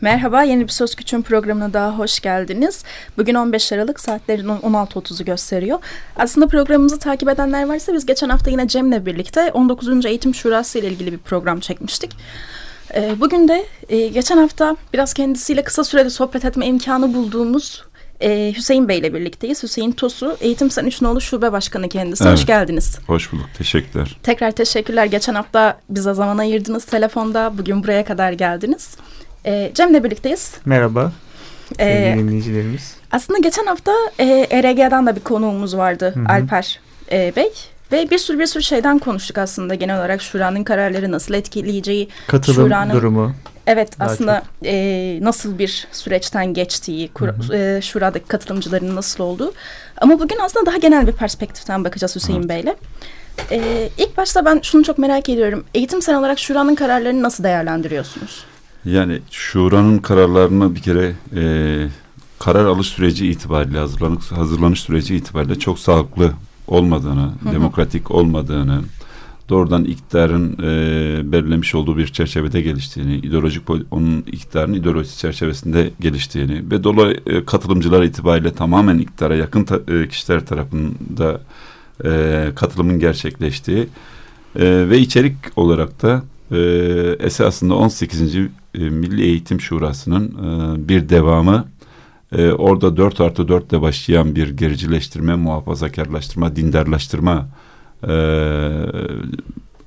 Merhaba, yeni bir Söz Küçüğün programına daha hoş geldiniz. Bugün 15 Aralık saatlerin 16.30'u gösteriyor. Aslında programımızı takip edenler varsa biz geçen hafta yine Cem'le birlikte 19. Eğitim Şurası ile ilgili bir program çekmiştik. Ee, bugün de e, geçen hafta biraz kendisiyle kısa sürede sohbet etme imkanı bulduğumuz e, Hüseyin Bey ile birlikteyiz. Hüseyin Tosu, Eğitim Sen Üçnoğlu Şube Başkanı kendisi. Evet. Hoş geldiniz. Hoş bulduk, teşekkürler. Tekrar teşekkürler. Geçen hafta bize zaman ayırdınız telefonda. Bugün buraya kadar geldiniz. E, Cem'le birlikteyiz. Merhaba ee, dinleyicilerimiz. Aslında geçen hafta e, ERG'den de bir konuğumuz vardı Hı-hı. Alper e, Bey. Ve bir sürü bir sürü şeyden konuştuk aslında genel olarak Şura'nın kararları nasıl etkileyeceği. Katılım Şura'nın, durumu. Evet aslında e, nasıl bir süreçten geçtiği, kur, e, Şura'daki katılımcıların nasıl olduğu. Ama bugün aslında daha genel bir perspektiften bakacağız Hüseyin evet. Bey'le. E, ilk başta ben şunu çok merak ediyorum. Eğitim sen olarak Şura'nın kararlarını nasıl değerlendiriyorsunuz? Yani şuranın kararlarını bir kere e, karar alış süreci itibariyle hazırlanış, hazırlanış süreci itibariyle çok sağlıklı olmadığını, hı hı. demokratik olmadığını, doğrudan iktidarın e, belirlemiş olduğu bir çerçevede geliştiğini, ideolojik onun iktidarın ideolojisi çerçevesinde geliştiğini ve dolayı e, katılımcılar itibariyle tamamen iktidara yakın ta, e, kişiler tarafında e, katılımın gerçekleştiği e, ve içerik olarak da e, esasında 18. E, Milli Eğitim Şurası'nın e, bir devamı e, orada 4 artı 4 ile başlayan bir gericileştirme, muhafazakarlaştırma, dindarlaştırma e,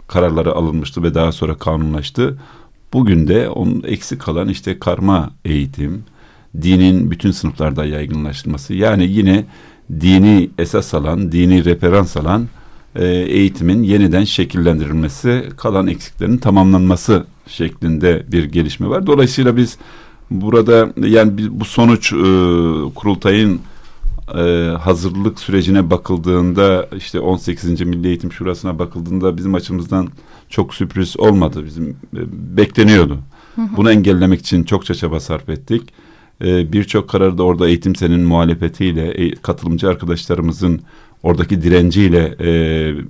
kararları alınmıştı ve daha sonra kanunlaştı. Bugün de onun eksik kalan işte karma eğitim, dinin bütün sınıflarda yaygınlaştırması yani yine dini esas alan, dini referans alan e, eğitimin yeniden şekillendirilmesi, kalan eksiklerin tamamlanması şeklinde bir gelişme var. Dolayısıyla biz burada yani bu sonuç e, kurultayın e, hazırlık sürecine bakıldığında işte 18. Milli Eğitim Şurası'na bakıldığında bizim açımızdan çok sürpriz olmadı. Bizim e, bekleniyordu. Bunu engellemek için çokça çaba sarf ettik. E, Birçok kararda orada eğitim senin muhalefetiyle e, katılımcı arkadaşlarımızın oradaki direnciyle e,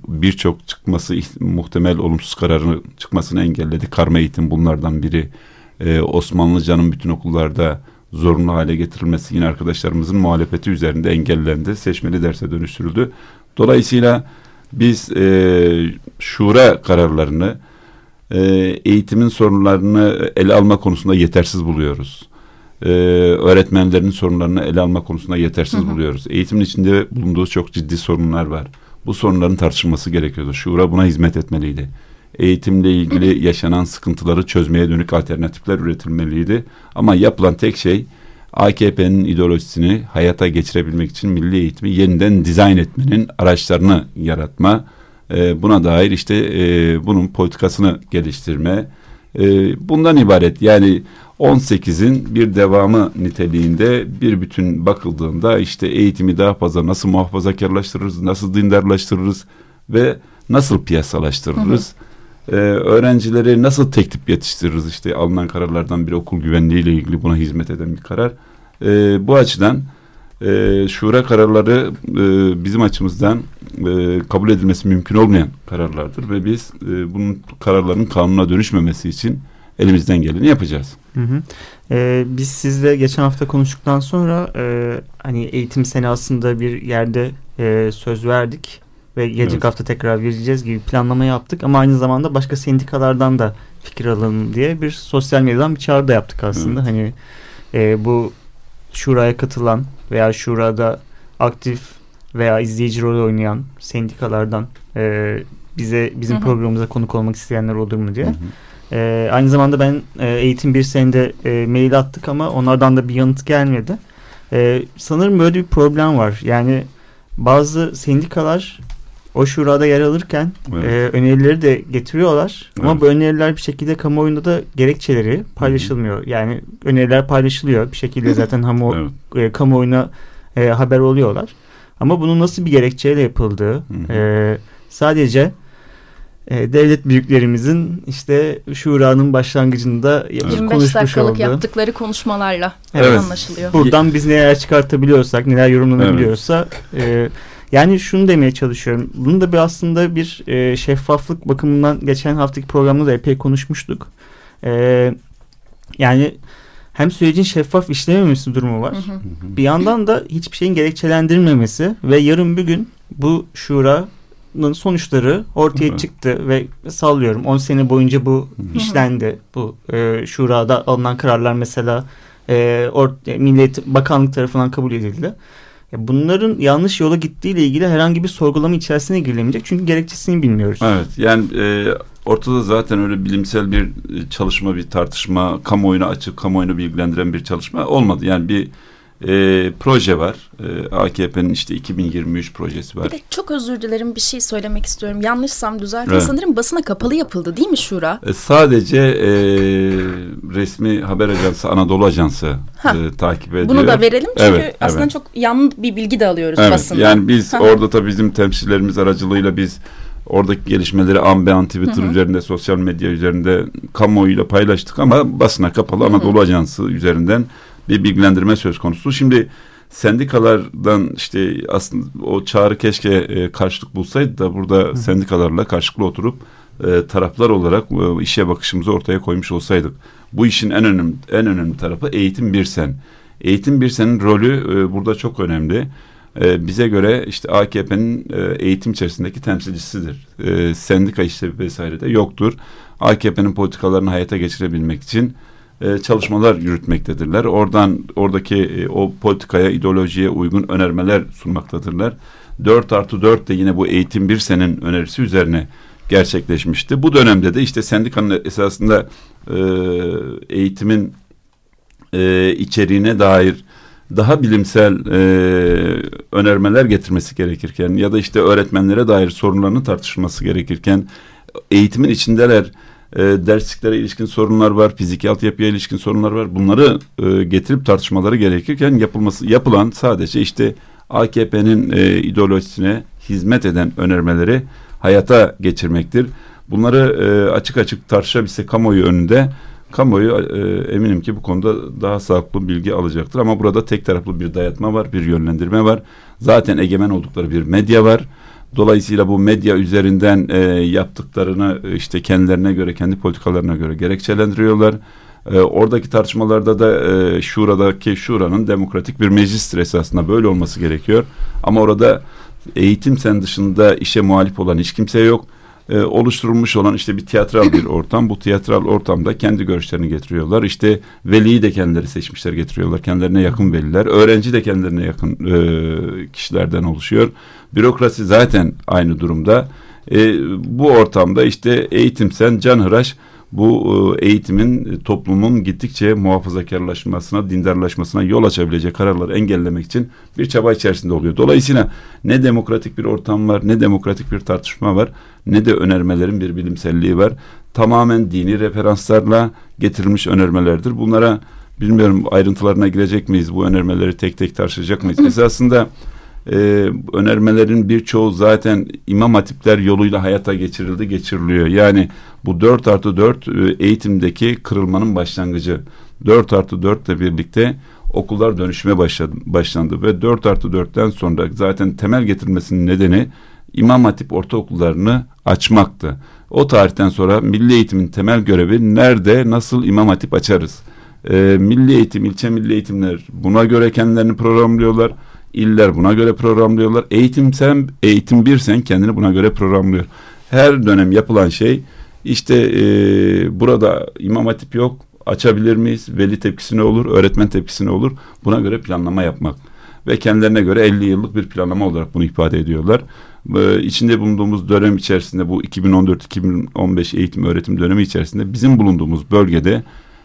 birçok çıkması muhtemel olumsuz kararını çıkmasını engelledi. Karma eğitim bunlardan biri. E, Osmanlıcanın bütün okullarda zorunlu hale getirilmesi yine arkadaşlarımızın muhalefeti üzerinde engellendi. Seçmeli derse dönüştürüldü. Dolayısıyla biz e, şura kararlarını e, eğitimin sorunlarını ele alma konusunda yetersiz buluyoruz e, öğretmenlerin sorunlarını ele alma konusunda yetersiz hı hı. buluyoruz. Eğitimin içinde bulunduğu çok ciddi sorunlar var. Bu sorunların tartışılması gerekiyordu. Şura buna hizmet etmeliydi. Eğitimle ilgili yaşanan sıkıntıları çözmeye dönük alternatifler üretilmeliydi. Ama yapılan tek şey AKP'nin ideolojisini hayata geçirebilmek için milli eğitimi yeniden dizayn etmenin araçlarını yaratma, e, buna dair işte e, bunun politikasını geliştirme, e, bundan ibaret. Yani 18'in bir devamı niteliğinde bir bütün bakıldığında işte eğitimi daha fazla nasıl muhafazakarlaştırırız, nasıl dindarlaştırırız ve nasıl piyasalaştırırız? Hı hı. Ee, öğrencileri nasıl tek tip yetiştiririz? İşte alınan kararlardan bir okul güvenliği ile ilgili buna hizmet eden bir karar. Ee, bu açıdan e, şura kararları e, bizim açımızdan e, kabul edilmesi mümkün olmayan kararlardır ve biz e, bunun kararların kanuna dönüşmemesi için elimizden geleni yapacağız. Hı hı. Ee, biz sizle geçen hafta konuştuktan sonra e, hani eğitim sene aslında bir yerde e, söz verdik ve gelecek evet. hafta tekrar vereceğiz gibi planlama yaptık ama aynı zamanda başka sendikalardan da fikir alalım diye bir sosyal medyadan bir çağrı da yaptık aslında. Evet. Hani e, bu şuraya katılan veya şurada aktif veya izleyici rol oynayan sendikalardan e, bize bizim hı hı. programımıza konuk olmak isteyenler olur mu diye. Hı hı. E, aynı zamanda ben e, eğitim bir senede e, mail attık ama onlardan da bir yanıt gelmedi. E, sanırım böyle bir problem var. Yani bazı sendikalar o şurada yer alırken Evet. e, önerileri de getiriyorlar. Ama Evet. bu öneriler bir şekilde kamuoyunda da gerekçeleri paylaşılmıyor. Yani öneriler paylaşılıyor. Bir şekilde zaten hamu, Evet. e, kamuoyuna e, haber oluyorlar. Ama bunun nasıl bir gerekçeyle yapıldığı Hı hı. e, sadece e, devlet büyüklerimizin işte şuranın başlangıcında yapıp 25 konuşmuş dakikalık olduğu. yaptıkları konuşmalarla Evet. anlaşılıyor. Buradan biz neler çıkartabiliyorsak, neler yorumlanabiliyorsa e, yani şunu demeye çalışıyorum. Bunu da bir aslında bir e, şeffaflık bakımından geçen haftaki programda da epey konuşmuştuk. E, yani hem sürecin şeffaf işlememesi durumu var. Hı hı. Bir yandan da hiçbir şeyin gerekçelendirilmemesi ve yarın bir gün bu şuranın sonuçları ortaya Evet. çıktı ve sallıyorum 10 sene boyunca bu hı. işlendi. Bu e, şurada alınan kararlar mesela e, or, e, Millet Bakanlık tarafından kabul edildi. Ya bunların yanlış yola gittiğiyle ilgili herhangi bir sorgulama içerisine girilemeyecek. Çünkü gerekçesini bilmiyoruz. Evet yani e, ortada zaten öyle bilimsel bir e, çalışma, bir tartışma, kamuoyuna açık, kamuoyunu bilgilendiren bir çalışma olmadı. Yani bir e, proje var. E, AKP'nin işte 2023 projesi var. Bir de çok özür dilerim bir şey söylemek istiyorum. Yanlışsam düzeltin. Evet. Sanırım basına kapalı yapıldı değil mi Şura? E, sadece e, resmi haber ajansı Anadolu Ajansı Ha. e, takip ediyor. Bunu da verelim çünkü Evet, aslında evet. çok yan bir bilgi de alıyoruz Evet, basından. yani biz orada tabii bizim temsilcilerimiz aracılığıyla biz oradaki gelişmeleri an be an Twitter Hı hı. üzerinde, sosyal medya üzerinde kamuoyuyla paylaştık ama basına kapalı Hı hı. Anadolu Ajansı üzerinden bir bilgilendirme söz konusu. Şimdi sendikalardan işte aslında o çağrı keşke e, karşılık bulsaydı da burada sendikalarla karşılıklı oturup e, taraflar olarak e, işe bakışımızı ortaya koymuş olsaydık. Bu işin en önemli en önemli tarafı eğitim bir sen. Eğitim bir senin rolü e, burada çok önemli. E, bize göre işte AKP'nin e, eğitim içerisindeki temsilcisidir. E, sendika işte vesaire de yoktur. AKP'nin politikalarını hayata geçirebilmek için e, çalışmalar yürütmektedirler. Oradan oradaki e, o politikaya, ideolojiye uygun önermeler sunmaktadırlar. 4 artı 4 de yine bu eğitim bir senin önerisi üzerine gerçekleşmişti. Bu dönemde de işte sendikanın esasında e, eğitimin e, içeriğine dair daha bilimsel e, önermeler getirmesi gerekirken ya da işte öğretmenlere dair sorunlarını tartışması gerekirken eğitimin içindeler e, dersliklere ilişkin sorunlar var, fiziki altyapıya ilişkin sorunlar var. Bunları e, getirip tartışmaları gerekirken yapılması yapılan sadece işte AKP'nin e, ideolojisine hizmet eden önermeleri hayata geçirmektir. Bunları e, açık açık tartışabilse kamuoyu önünde kamuoyu e, eminim ki bu konuda daha sağlıklı bilgi alacaktır. Ama burada tek taraflı bir dayatma var, bir yönlendirme var. Zaten egemen oldukları bir medya var. Dolayısıyla bu medya üzerinden e, yaptıklarını e, işte kendilerine göre, kendi politikalarına göre gerekçelendiriyorlar. E, oradaki tartışmalarda da e, şuradaki şuranın demokratik bir meclistir esasında böyle olması gerekiyor. Ama orada eğitim sen dışında işe muhalif olan hiç kimse yok. E, oluşturulmuş olan işte bir tiyatral bir ortam. Bu tiyatral ortamda kendi görüşlerini getiriyorlar. İşte veliyi de kendileri seçmişler getiriyorlar. Kendilerine yakın veliler. Öğrenci de kendilerine yakın e, kişilerden oluşuyor. Bürokrasi zaten aynı durumda. E, bu ortamda işte eğitim sen canhıraş bu e, eğitimin e, toplumun gittikçe muhafazakarlaşmasına, dindarlaşmasına yol açabilecek kararları engellemek için bir çaba içerisinde oluyor. Dolayısıyla ne demokratik bir ortam var, ne demokratik bir tartışma var, ne de önermelerin bir bilimselliği var. Tamamen dini referanslarla getirilmiş önermelerdir. Bunlara bilmiyorum ayrıntılarına girecek miyiz? Bu önermeleri tek tek tartışacak mıyız? Esasında e, önermelerin birçoğu zaten imam hatipler yoluyla hayata geçirildi, geçiriliyor. Yani bu 4 artı 4 e, eğitimdeki kırılmanın başlangıcı. 4 artı 4 ile birlikte okullar dönüşüme başladı, başlandı ve 4 artı 4'ten sonra zaten temel getirilmesinin nedeni imam hatip ortaokullarını açmaktı. O tarihten sonra milli eğitimin temel görevi nerede, nasıl imam hatip açarız? E, milli eğitim, ilçe milli eğitimler buna göre kendilerini programlıyorlar. İller buna göre programlıyorlar. Eğitim sen, eğitim bir sen kendini buna göre programlıyor. Her dönem yapılan şey işte e, burada imam hatip yok açabilir miyiz? Veli tepkisi ne olur? Öğretmen tepkisi ne olur? Buna göre planlama yapmak. Ve kendilerine göre 50 yıllık bir planlama olarak bunu ifade ediyorlar. Ee, içinde bulunduğumuz dönem içerisinde bu 2014-2015 eğitim öğretim dönemi içerisinde bizim bulunduğumuz bölgede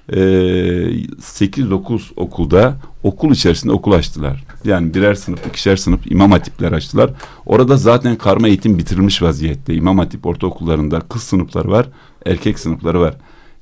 e, 8-9 okulda okul içerisinde okul açtılar. Yani birer sınıf, ikişer sınıf imam hatipler açtılar. Orada zaten karma eğitim bitirilmiş vaziyette. İmam hatip ortaokullarında kız sınıfları var, erkek sınıfları var.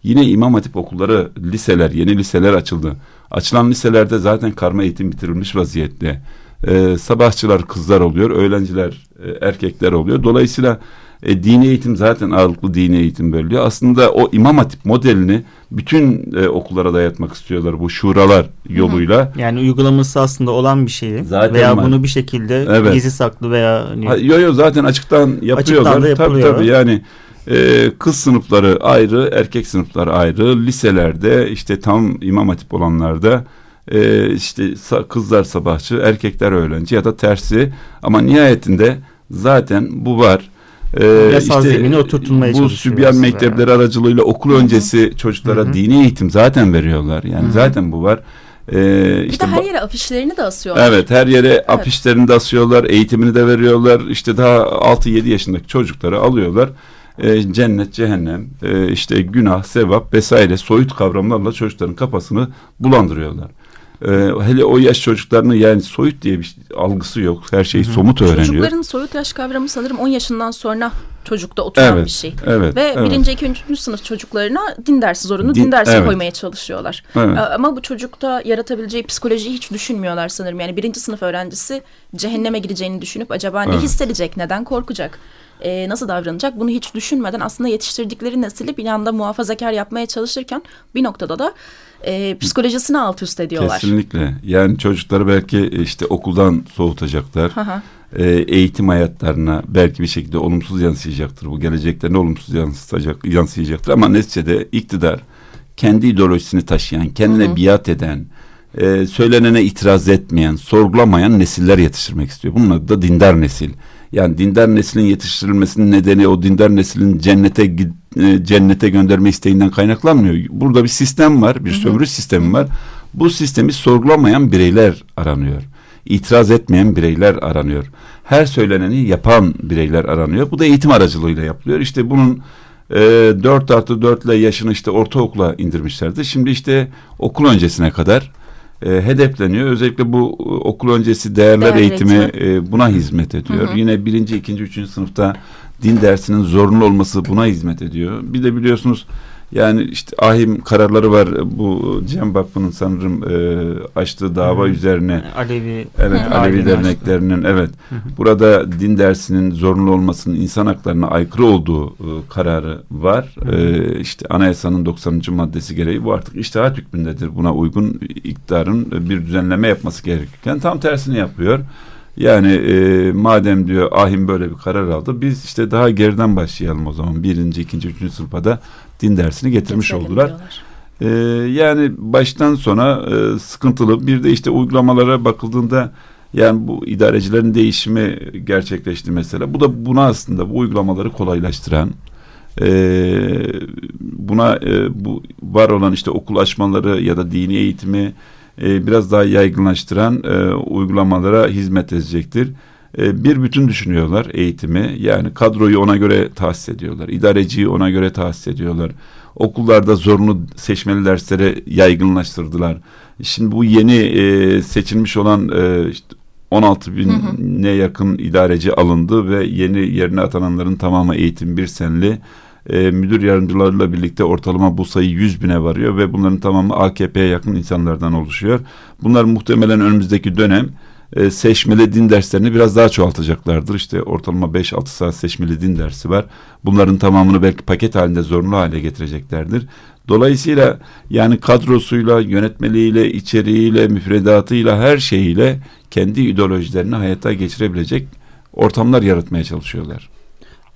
Yine imam hatip okulları, liseler, yeni liseler açıldı. Açılan liselerde zaten karma eğitim bitirilmiş vaziyette. Ee, sabahçılar kızlar oluyor, öğrenciler e, erkekler oluyor. Dolayısıyla e, dini eğitim zaten ağırlıklı dini eğitim veriliyor. Aslında o imam hatip modelini bütün e, okullara dayatmak istiyorlar bu şuralar yoluyla. Yani uygulaması aslında olan bir şeyi Zaten veya var. bunu bir şekilde Evet. gizli saklı veya hani, Ha, Yo yo zaten açıktan yapıyorlar. Açıktan da tabii yapılıyor. tabii yani e, kız sınıfları ayrı, erkek sınıfları ayrı. Liselerde işte tam imam hatip olanlarda e, işte kızlar sabahçı, erkekler öğrenci ya da tersi. Ama nihayetinde zaten bu var. E, zemine oturtulmaya bu sübyan mektepleri aracılığıyla okul öncesi çocuklara Hı hı. dini eğitim zaten veriyorlar. Yani Hı hı. zaten bu var. E, Bir işte de her yere afişlerini de asıyorlar. Evet her yere afişlerini de asıyorlar, eğitimini de veriyorlar. İşte daha 6-7 yaşındaki çocukları alıyorlar. Ee, cennet, cehennem, e, işte günah, sevap vesaire soyut kavramlarla çocukların kafasını bulandırıyorlar. Ee, hele o yaş çocuklarının yani soyut diye bir algısı yok. Her şeyi somut öğreniyor. Çocukların soyut yaş kavramı sanırım 10 yaşından sonra çocukta oturan Evet, bir şey. Evet. Ve evet, birinci, ikinci, üçüncü sınıf çocuklarına din dersi zorunlu, din, Din- dersi evet. koymaya çalışıyorlar. evet. Ee, Ama bu çocukta yaratabileceği psikolojiyi hiç düşünmüyorlar sanırım. Yani birinci sınıf öğrencisi cehenneme gideceğini düşünüp acaba ne Evet. hissedecek, neden korkacak, ee, nasıl davranacak bunu hiç düşünmeden aslında yetiştirdikleri nesili bir anda muhafazakar yapmaya çalışırken bir noktada da e, psikolojisini alt üst ediyorlar. Kesinlikle. Yani çocukları belki işte okuldan soğutacaklar. E, eğitim hayatlarına belki bir şekilde olumsuz yansıyacaktır. Bu geleceklerine olumsuz yansıtacak, yansıyacaktır. Ama neticede iktidar kendi ideolojisini taşıyan, kendine Hı hı. biat eden, e, söylenene itiraz etmeyen, sorgulamayan nesiller yetiştirmek istiyor. Bunun adı da dindar nesil. Yani dindar neslin yetiştirilmesinin nedeni o dindar neslin cennete e, cennete gönderme isteğinden kaynaklanmıyor. Burada bir sistem var, bir sömürü sistemi var. Bu sistemi sorgulamayan bireyler aranıyor. İtiraz etmeyen bireyler aranıyor. Her söyleneni yapan bireyler aranıyor. Bu da eğitim aracılığıyla yapılıyor. İşte bunun e, 4 artı 4 ile yaşını işte ortaokula indirmişlerdi. Şimdi işte okul öncesine kadar e, hedefleniyor. Özellikle bu e, okul öncesi değerler eğitimi eğitimi. e, buna hizmet ediyor. Hı hı. Yine birinci, ikinci, üçüncü sınıfta din dersinin zorunlu olması buna hizmet ediyor. Bir de biliyorsunuz yani işte ahim kararları var. Bu Cem Vakfı'nın sanırım e, açtığı dava Hı. üzerine Alevi Evet Hı. Alevi derneklerinin evet Hı hı. burada din dersinin zorunlu olmasının insan haklarına aykırı olduğu e, kararı var. Hı hı. E, işte anayasanın 90. maddesi gereği bu artık iştihat hükmündedir. Buna uygun iktidarın bir düzenleme yapması gerekirken tam tersini yapıyor. Yani e, madem diyor ahim böyle bir karar aldı biz işte daha geriden başlayalım o zaman. Birinci, ikinci, üçüncü sınıfa da din dersini getirmiş Getirelim oldular. diyorlar. Ee, yani baştan sona e, sıkıntılı. Bir de işte uygulamalara bakıldığında yani bu idarecilerin değişimi gerçekleşti mesela. Bu da buna aslında bu uygulamaları kolaylaştıran e, buna e, bu var olan işte okul açmaları ya da dini eğitimi e, biraz daha yaygınlaştıran e, uygulamalara hizmet edecektir. E, bir bütün düşünüyorlar eğitimi. Yani kadroyu ona göre tahsis ediyorlar. İdareciyi ona göre tahsis ediyorlar. Okullarda zorunlu seçmeli dersleri yaygınlaştırdılar. Şimdi bu yeni e, seçilmiş olan e, işte 16 Hı hı. bine yakın idareci alındı ve yeni yerine atananların tamamı eğitim bir senli. E, müdür yardımcılarıyla birlikte ortalama bu sayı 100 bine varıyor ve bunların tamamı AKP'ye yakın insanlardan oluşuyor. Bunlar muhtemelen önümüzdeki dönem e, seçmeli din derslerini biraz daha çoğaltacaklardır. İşte ortalama 5-6 saat seçmeli din dersi var. Bunların tamamını belki paket halinde zorunlu hale getireceklerdir. Dolayısıyla yani kadrosuyla, yönetmeliğiyle, içeriğiyle, müfredatıyla, her şeyiyle kendi ideolojilerini hayata geçirebilecek ortamlar yaratmaya çalışıyorlar.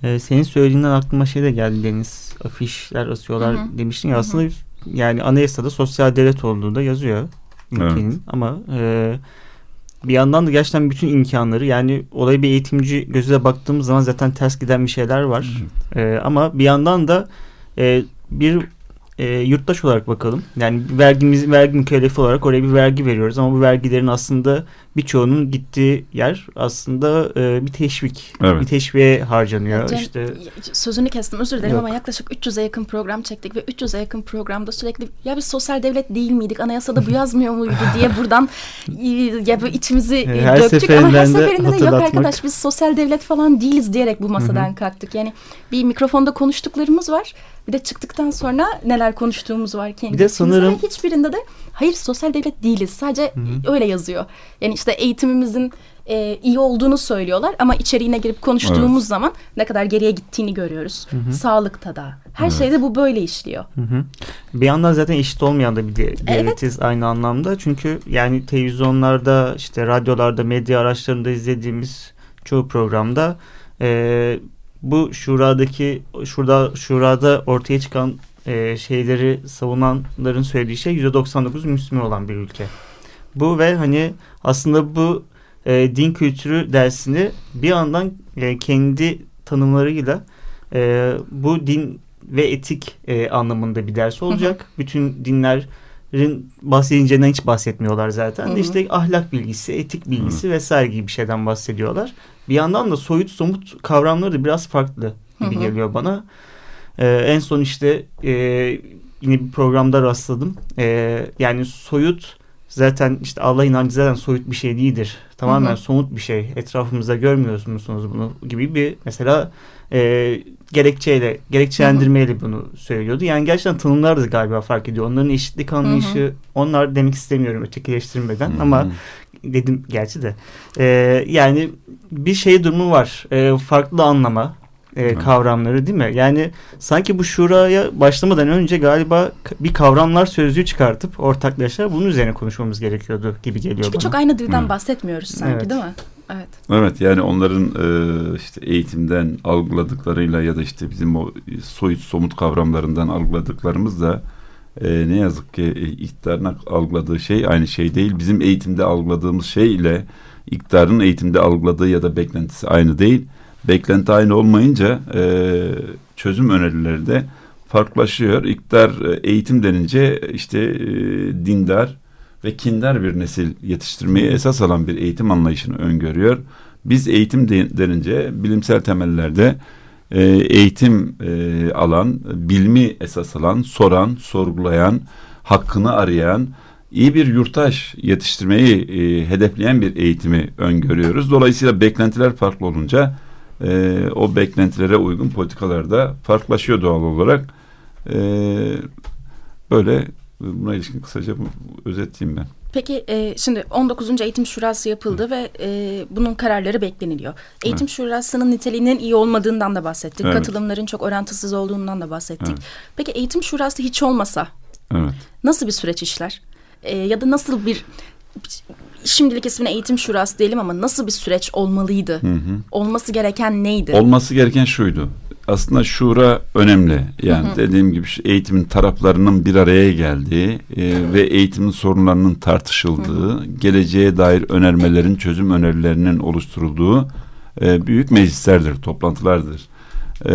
Ee, senin söylediğinden aklıma şey de geldi Deniz. Afişler asıyorlar Hı hı. demiştin ya aslında yani anayasada sosyal devlet olduğu da yazıyor ülkenin ama e, bir yandan da gerçekten bütün imkanları yani olaya bir eğitimci gözüyle baktığımız zaman zaten ters giden bir şeyler var. E, ama bir yandan da e, bir e, yurttaş olarak bakalım. Yani vergimiz vergi mükellefi olarak oraya bir vergi veriyoruz ama bu vergilerin aslında birçoğunun gittiği yer aslında e, bir teşvik. Evet. Bir teşviğe harcanıyor. Cem, işte sözünü kestim özür dilerim Yok. ama yaklaşık 300'e yakın program çektik ve 300'e yakın programda sürekli ya biz sosyal devlet değil miydik anayasada bu yazmıyor muydu diye buradan e, ya bu içimizi e, Her döktük ama her seferinde de yok arkadaş biz sosyal devlet falan değiliz diyerek bu masadan kalktık. Yani bir mikrofonda konuştuklarımız var bir de çıktıktan sonra neler konuştuğumuz var kendi Bir de sanırım- hiçbirinde de hayır sosyal devlet değiliz sadece öyle yazıyor. Yani işte eğitimimizin e, iyi olduğunu söylüyorlar ama içeriğine girip konuştuğumuz zaman ne kadar geriye gittiğini görüyoruz. Sağlıkta da. Her şeyde bu böyle işliyor. Hı hı. Bir yandan zaten eşit olmayan da bir de- devletiz aynı anlamda. Çünkü yani televizyonlarda, işte radyolarda, medya araçlarında izlediğimiz çoğu programda e, bu şuradaki şurada şurada ortaya çıkan e, şeyleri savunanların söylediği şey %99 Müslüman olan bir ülke. Bu ve hani aslında bu e, din kültürü dersini bir yandan e, kendi tanımlarıyla e, bu din ve etik e, anlamında bir ders olacak. Bütün dinlerin bahsedileceğinden hiç bahsetmiyorlar zaten. Hı hı. İşte ahlak bilgisi, etik bilgisi vesaire gibi bir şeyden bahsediyorlar. Bir yandan da soyut somut kavramları da biraz farklı gibi Hı hı. geliyor bana. E, en son işte e, yine bir programda rastladım. E, yani soyut zaten işte Allah inancı zaten soyut bir şey değildir. Tamamen Hı hı. somut bir şey. Etrafımızda görmüyor musunuz bunu gibi bir mesela e, gerekçeyle, gerekçelendirmeyle bunu söylüyordu. Yani gerçekten tanımlar da galiba fark ediyor. Onların eşitlik anlayışı, onlar demek istemiyorum ötekileştirmeden Hı hı. ama dedim gerçi de. E, yani bir şey durumu var. E, farklı anlama e, kavramları değil mi? Yani sanki bu şuraya başlamadan önce galiba bir kavramlar sözlüğü çıkartıp ortaklaşa bunun üzerine konuşmamız gerekiyordu gibi geliyor Çünkü bana. çok aynı dilden Hı. bahsetmiyoruz sanki Evet. değil mi? Evet. Evet yani onların e, işte eğitimden algıladıklarıyla ya da işte bizim o soyut somut kavramlarından algıladıklarımız da e, ne yazık ki e, iktidarın algıladığı şey aynı şey değil. Bizim eğitimde algıladığımız şey ile iktidarın eğitimde algıladığı ya da beklentisi aynı değil. Beklenti aynı olmayınca e, çözüm önerileri de farklılaşıyor. İktidar e, eğitim denince işte e, dindar ve kindar bir nesil yetiştirmeyi esas alan bir eğitim anlayışını öngörüyor. Biz eğitim de- denince bilimsel temellerde e, eğitim e, alan, bilmi esas alan, soran, sorgulayan, hakkını arayan, iyi bir yurttaş yetiştirmeyi e, hedefleyen bir eğitimi öngörüyoruz. Dolayısıyla beklentiler farklı olunca e, o beklentilere uygun politikalar da farklılaşıyor doğal olarak. E, böyle buna ilişkin kısaca özetleyeyim ben. Peki e, şimdi 19. Eğitim Şurası yapıldı ve e, bunun kararları bekleniliyor. Eğitim Şurası'nın niteliğinin iyi olmadığından da bahsettik. Evet. Katılımların çok orantısız olduğundan da bahsettik. Evet. Peki Eğitim Şurası hiç olmasa Evet. nasıl bir süreç işler? E, ya da nasıl bir şimdilik ismine Eğitim Şurası diyelim ama nasıl bir süreç olmalıydı? Hı hı. Olması gereken neydi? Olması gereken şuydu. Aslında şura önemli. Yani dediğim gibi eğitimin taraflarının bir araya geldiği e, ve eğitimin sorunlarının tartışıldığı, geleceğe dair önermelerin, çözüm önerilerinin oluşturulduğu e, büyük meclislerdir, toplantılardır. E,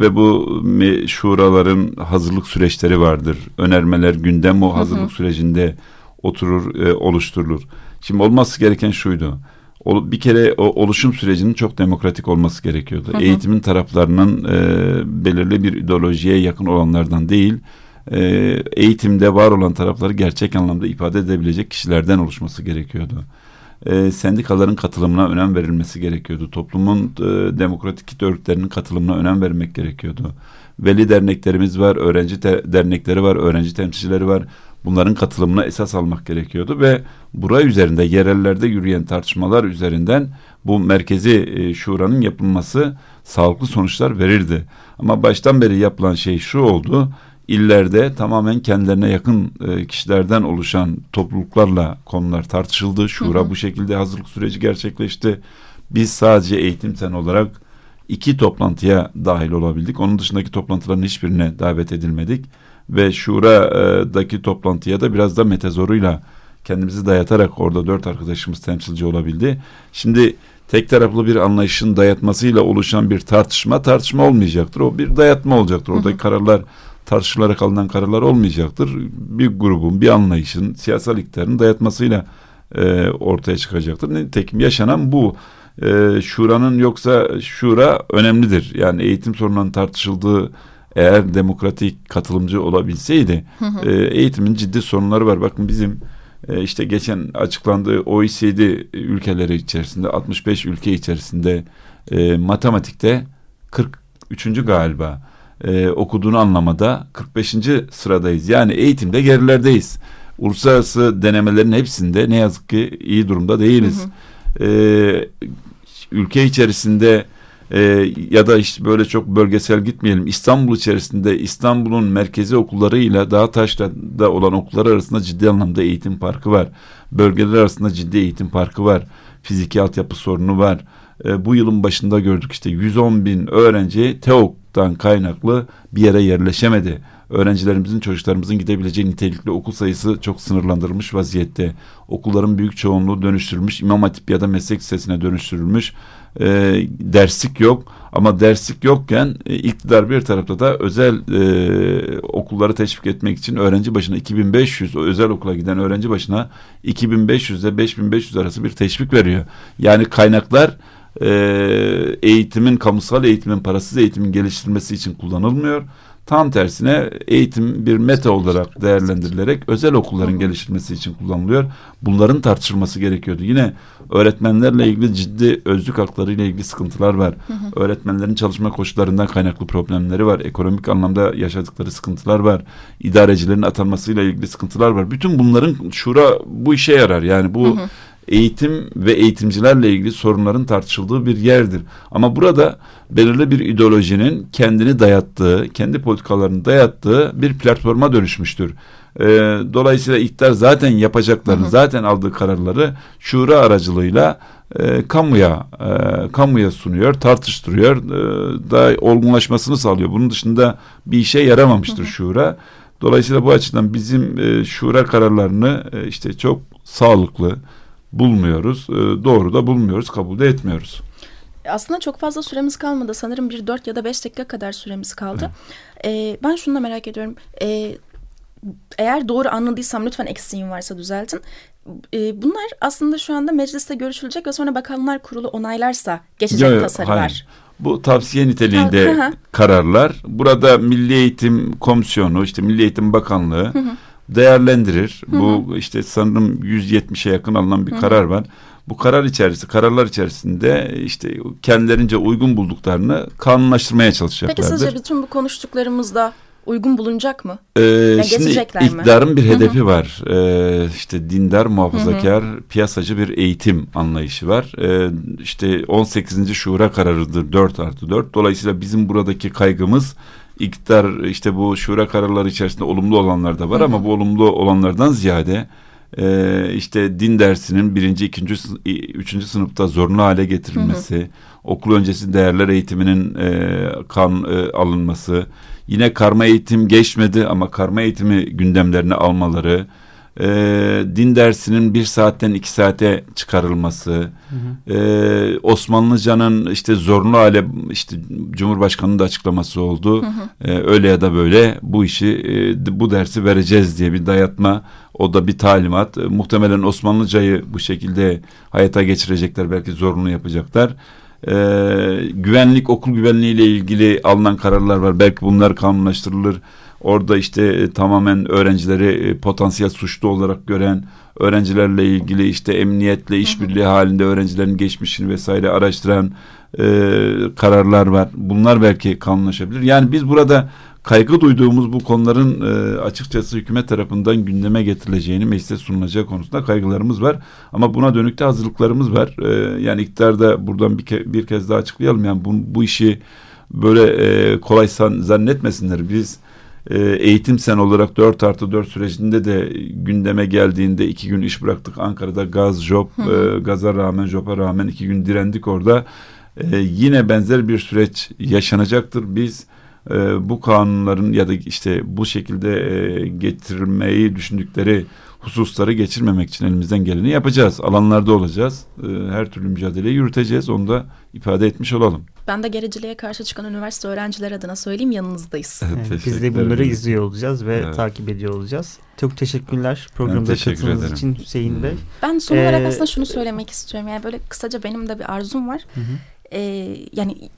ve bu me- şuraların hazırlık süreçleri vardır. Önermeler gündem o hazırlık sürecinde oturur, e, oluşturulur. Şimdi olması gereken şuydu. Bir kere o oluşum sürecinin çok demokratik olması gerekiyordu. Eğitimin taraflarının e, belirli bir ideolojiye yakın olanlardan değil, e, eğitimde var olan tarafları gerçek anlamda ifade edebilecek kişilerden oluşması gerekiyordu. E, sendikaların katılımına önem verilmesi gerekiyordu. Toplumun e, demokratik kitle örgütlerinin katılımına önem vermek gerekiyordu. Veli derneklerimiz var, öğrenci dernekleri var, öğrenci temsilcileri var. Bunların katılımına esas almak gerekiyordu ve bura üzerinde yerellerde yürüyen tartışmalar üzerinden bu merkezi e, şuranın yapılması sağlıklı sonuçlar verirdi. Ama baştan beri yapılan şey şu oldu. İllerde tamamen kendilerine yakın e, kişilerden oluşan topluluklarla konular tartışıldı. Şura bu şekilde hazırlık süreci gerçekleşti. Biz sadece eğitim sen olarak iki toplantıya dahil olabildik. Onun dışındaki toplantıların hiçbirine davet edilmedik. Ve Şura'daki toplantıya da biraz da metezoruyla kendimizi dayatarak orada dört arkadaşımız temsilci olabildi. Şimdi tek taraflı bir anlayışın dayatmasıyla oluşan bir tartışma tartışma olmayacaktır. O bir dayatma olacaktır. Oradaki kararlar tartışılarak alınan kararlar olmayacaktır. Bir grubun, bir anlayışın, siyasal iktidarın dayatmasıyla e, ortaya çıkacaktır. Nitekim yaşanan bu. E, şuranın yoksa şura önemlidir. Yani eğitim sorununun tartışıldığı eğer demokratik katılımcı olabilseydi e, eğitimin ciddi sorunları var. Bakın bizim e, işte geçen açıklandığı OECD ülkeleri içerisinde 65 ülke içerisinde e, matematikte 43. galiba e, okuduğunu anlamada 45. sıradayız. Yani eğitimde gerilerdeyiz. Uluslararası denemelerin hepsinde ne yazık ki iyi durumda değiliz. Hı hı. E, ülke içerisinde e, ya da işte böyle çok bölgesel gitmeyelim. İstanbul içerisinde İstanbul'un merkezi okullarıyla Dağtaş'ta olan okullar arasında ciddi anlamda eğitim farkı var. Bölgeler arasında ciddi eğitim farkı var. Fiziki altyapı sorunu var. E, bu yılın başında gördük işte 110 bin öğrenci TEOK'tan kaynaklı bir yere yerleşemedi öğrencilerimizin, çocuklarımızın gidebileceği nitelikli okul sayısı çok sınırlandırılmış vaziyette. Okulların büyük çoğunluğu dönüştürülmüş, İmam Hatip ya da meslek lisesine dönüştürülmüş. E, derslik yok ama derslik yokken e, iktidar bir tarafta da özel e, okulları teşvik etmek için öğrenci başına 2500 o özel okula giden öğrenci başına 2500 ile 5500 arası bir teşvik veriyor. Yani kaynaklar e, eğitimin kamusal eğitimin parasız eğitimin geliştirilmesi için kullanılmıyor. Tam tersine eğitim bir meta olarak değerlendirilerek özel okulların geliştirilmesi için kullanılıyor. Bunların tartışılması gerekiyordu. Yine öğretmenlerle ilgili ciddi özlük hakları ile ilgili sıkıntılar var. Hı hı. Öğretmenlerin çalışma koşullarından kaynaklı problemleri var. Ekonomik anlamda yaşadıkları sıkıntılar var. İdarecilerin atanmasıyla ilgili sıkıntılar var. Bütün bunların şura bu işe yarar. Yani bu hı hı eğitim ve eğitimcilerle ilgili sorunların tartışıldığı bir yerdir. Ama burada belirli bir ideolojinin kendini dayattığı, kendi politikalarını dayattığı bir platforma dönüşmüştür. E, dolayısıyla iktidar zaten yapacaklarını, hı hı. zaten aldığı kararları şura aracılığıyla e, kamuya e, kamuya sunuyor, tartıştırıyor, e, daha olgunlaşmasını sağlıyor. Bunun dışında bir işe yaramamıştır hı hı. şura. Dolayısıyla bu açıdan bizim e, şura kararlarını e, işte çok sağlıklı, bulmuyoruz. E, doğru da bulmuyoruz, kabul de etmiyoruz. Aslında çok fazla süremiz kalmadı. Sanırım bir dört ya da beş dakika kadar süremiz kaldı. Evet. E, ben şunu da merak ediyorum. E, eğer doğru anladıysam lütfen eksiğim varsa düzeltin. E, bunlar aslında şu anda mecliste görüşülecek ve sonra bakanlar kurulu onaylarsa geçecek yo, tasarılar. Hayır. Bu tavsiye niteliğinde kararlar. Burada Milli Eğitim Komisyonu, işte Milli Eğitim Bakanlığı hı hı değerlendirir. Hı hı. Bu işte sanırım 170'e yakın alınan bir hı hı. karar var. Bu karar içerisinde, kararlar içerisinde işte kendilerince uygun bulduklarını kanunlaştırmaya çalışacaklardır. Peki sizce bütün bu konuştuklarımızda uygun bulunacak mı? Ee, yani şimdi iktidarın bir hedefi Hı-hı. var. Ee, işte dindar, muhafazakar, Hı-hı. piyasacı bir eğitim anlayışı var. Ee, işte 18. şura kararıdır 4 artı 4. Dolayısıyla bizim buradaki kaygımız iktidar işte bu şura kararları içerisinde olumlu olanlar da var Hı. ama bu olumlu olanlardan ziyade e, işte din dersinin birinci, ikinci, üçüncü sınıfta zorunlu hale getirilmesi, hı okul öncesi değerler eğitiminin e, kan e, alınması, yine karma eğitim geçmedi ama karma eğitimi gündemlerine almaları, e, din dersinin bir saatten iki saate çıkarılması, hı hı. E, Osmanlıcanın işte zorunlu hale işte Cumhurbaşkanı'nın da açıklaması oldu. Hı hı. E, öyle ya da böyle bu işi e, bu dersi vereceğiz diye bir dayatma. O da bir talimat. E, muhtemelen Osmanlıcayı bu şekilde hayata geçirecekler. Belki zorunlu yapacaklar. E, güvenlik, okul güvenliği ile ilgili alınan kararlar var. Belki bunlar kanunlaştırılır Orada işte e, tamamen öğrencileri e, potansiyel suçlu olarak gören öğrencilerle ilgili işte emniyetle işbirliği halinde öğrencilerin geçmişini vesaire araştıran e, kararlar var. Bunlar belki kanunlaşabilir. Yani biz burada kaygı duyduğumuz bu konuların e, açıkçası hükümet tarafından gündeme getirileceğini meclise sunulacağı konusunda kaygılarımız var. Ama buna dönük de hazırlıklarımız var. E, yani iktidarda buradan bir, ke bir kez daha açıklayalım. Yani bu, bu işi böyle e, kolay zannetmesinler. Biz e, eğitim sen olarak 4 artı 4 sürecinde de gündeme geldiğinde iki gün iş bıraktık. Ankara'da gaz, job, e, gaza rağmen, joba rağmen iki gün direndik orada. E, yine benzer bir süreç yaşanacaktır. Biz e, bu kanunların ya da işte bu şekilde e, getirmeyi düşündükleri hususları geçirmemek için elimizden geleni yapacağız. Alanlarda olacağız. E, her türlü mücadeleyi yürüteceğiz. Onu da ifade etmiş olalım. Ben de gericiliğe karşı çıkan üniversite öğrenciler adına söyleyeyim yanınızdayız. Evet, biz de bunları izliyor olacağız ve Evet. takip ediyor olacağız. Çok teşekkürler programımıza teşekkür katıldığınız ederim. için Hüseyin Bey. Ben son olarak Ee, aslında şunu söylemek istiyorum. Yani böyle kısaca benim de bir arzum var. Hı hı. Ee, yani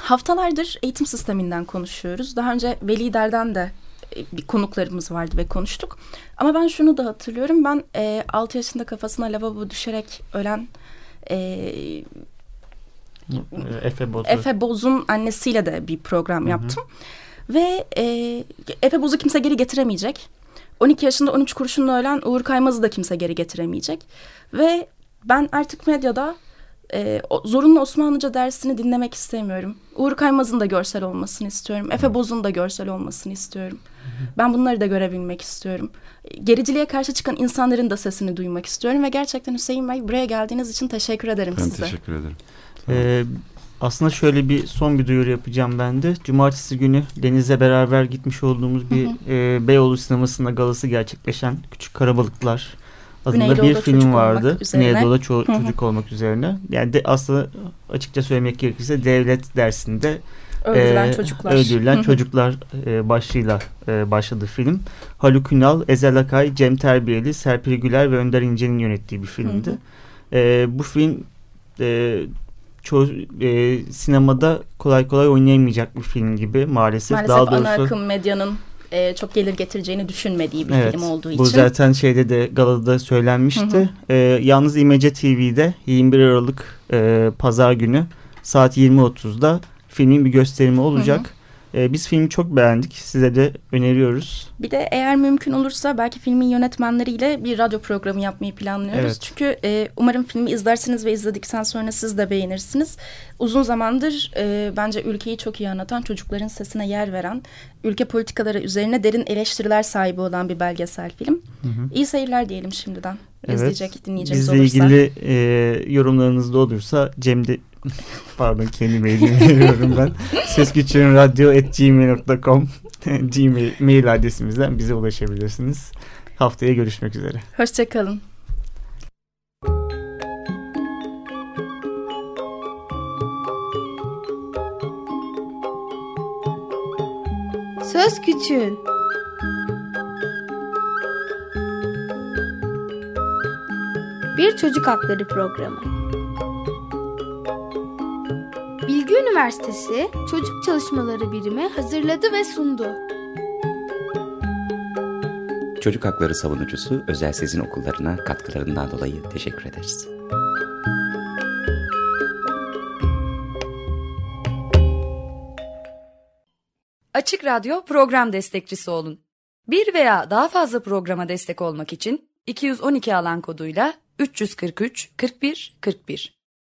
haftalardır eğitim sisteminden konuşuyoruz. Daha önce Veli Der'den de e, bir konuklarımız vardı ve konuştuk. Ama ben şunu da hatırlıyorum. Ben e, 6 yaşında kafasına lavabo düşerek ölen e, Efe Bozu. Efe Boz'un annesiyle de bir program yaptım. Ve e, Efe Boz'u kimse geri getiremeyecek. 12 yaşında 13 kurşunla ölen Uğur Kaymaz'ı da kimse geri getiremeyecek. Ve ben artık medyada e, zorunlu Osmanlıca dersini dinlemek istemiyorum. Uğur Kaymaz'ın da görsel olmasını istiyorum. Efe Boz'un da görsel olmasını istiyorum. Ben bunları da görebilmek istiyorum. Gericiliğe karşı çıkan insanların da sesini duymak istiyorum. Ve gerçekten Hüseyin Bey buraya geldiğiniz için teşekkür ederim Ben size. teşekkür ederim. Ee, aslında şöyle bir son bir duyuru yapacağım ben de. Cumartesi günü Deniz'le beraber gitmiş olduğumuz bir e, Beyoğlu sinemasında galası gerçekleşen Küçük Karabalıklar adında Güneydoğu'da bir film vardı. Güneydoğu'da ço- çocuk olmak üzerine. Yani de aslında açıkça söylemek gerekirse devlet dersinde Öldürülen e, çocuklar. Öldürülen çocuklar e, başlığıyla e, başladı film. Haluk Ünal, Ezel Akay, Cem Terbiyeli, Serpil Güler ve Önder İnce'nin yönettiği bir filmdi. E, bu film e, çoğu e, sinemada kolay kolay oynayamayacak bir film gibi maalesef. Maalesef Daha ana doğrusu akım medyanın e, çok gelir getireceğini düşünmediği bir evet, film olduğu bu için. zaten şeyde de galada söylenmişti. Hı hı. E, yalnız İmece TV'de 21 Aralık e, Pazar günü saat 20.30'da filmin bir gösterimi olacak. E, biz filmi çok beğendik. Size de öneriyoruz. Bir de eğer mümkün olursa belki filmin yönetmenleriyle bir radyo programı yapmayı planlıyoruz. Evet. Çünkü e, umarım filmi izlersiniz ve izledikten sonra siz de beğenirsiniz. Uzun zamandır e, bence ülkeyi çok iyi anlatan, çocukların sesine yer veren, ülke politikaları üzerine derin eleştiriler sahibi olan bir belgesel film. İyi seyirler diyelim şimdiden. Evet. İzleyecek, dinleyeceğiniz Bizle olursa. ilgili e, yorumlarınız da olursa Cem de pardon kendi mailimi veriyorum ben. Sesküçürünradyo.gmail.com Gmail mail adresimizden bize ulaşabilirsiniz. Haftaya görüşmek üzere. Hoşçakalın. Söz Küçüğün Bir Çocuk Hakları Programı Bilgi Üniversitesi Çocuk Çalışmaları Birimi hazırladı ve sundu. Çocuk hakları savunucusu Özel Sezin Okullarına katkılarından dolayı teşekkür ederiz. Açık Radyo program destekçisi olun. Bir veya daha fazla programa destek olmak için 212 alan koduyla 343 41 41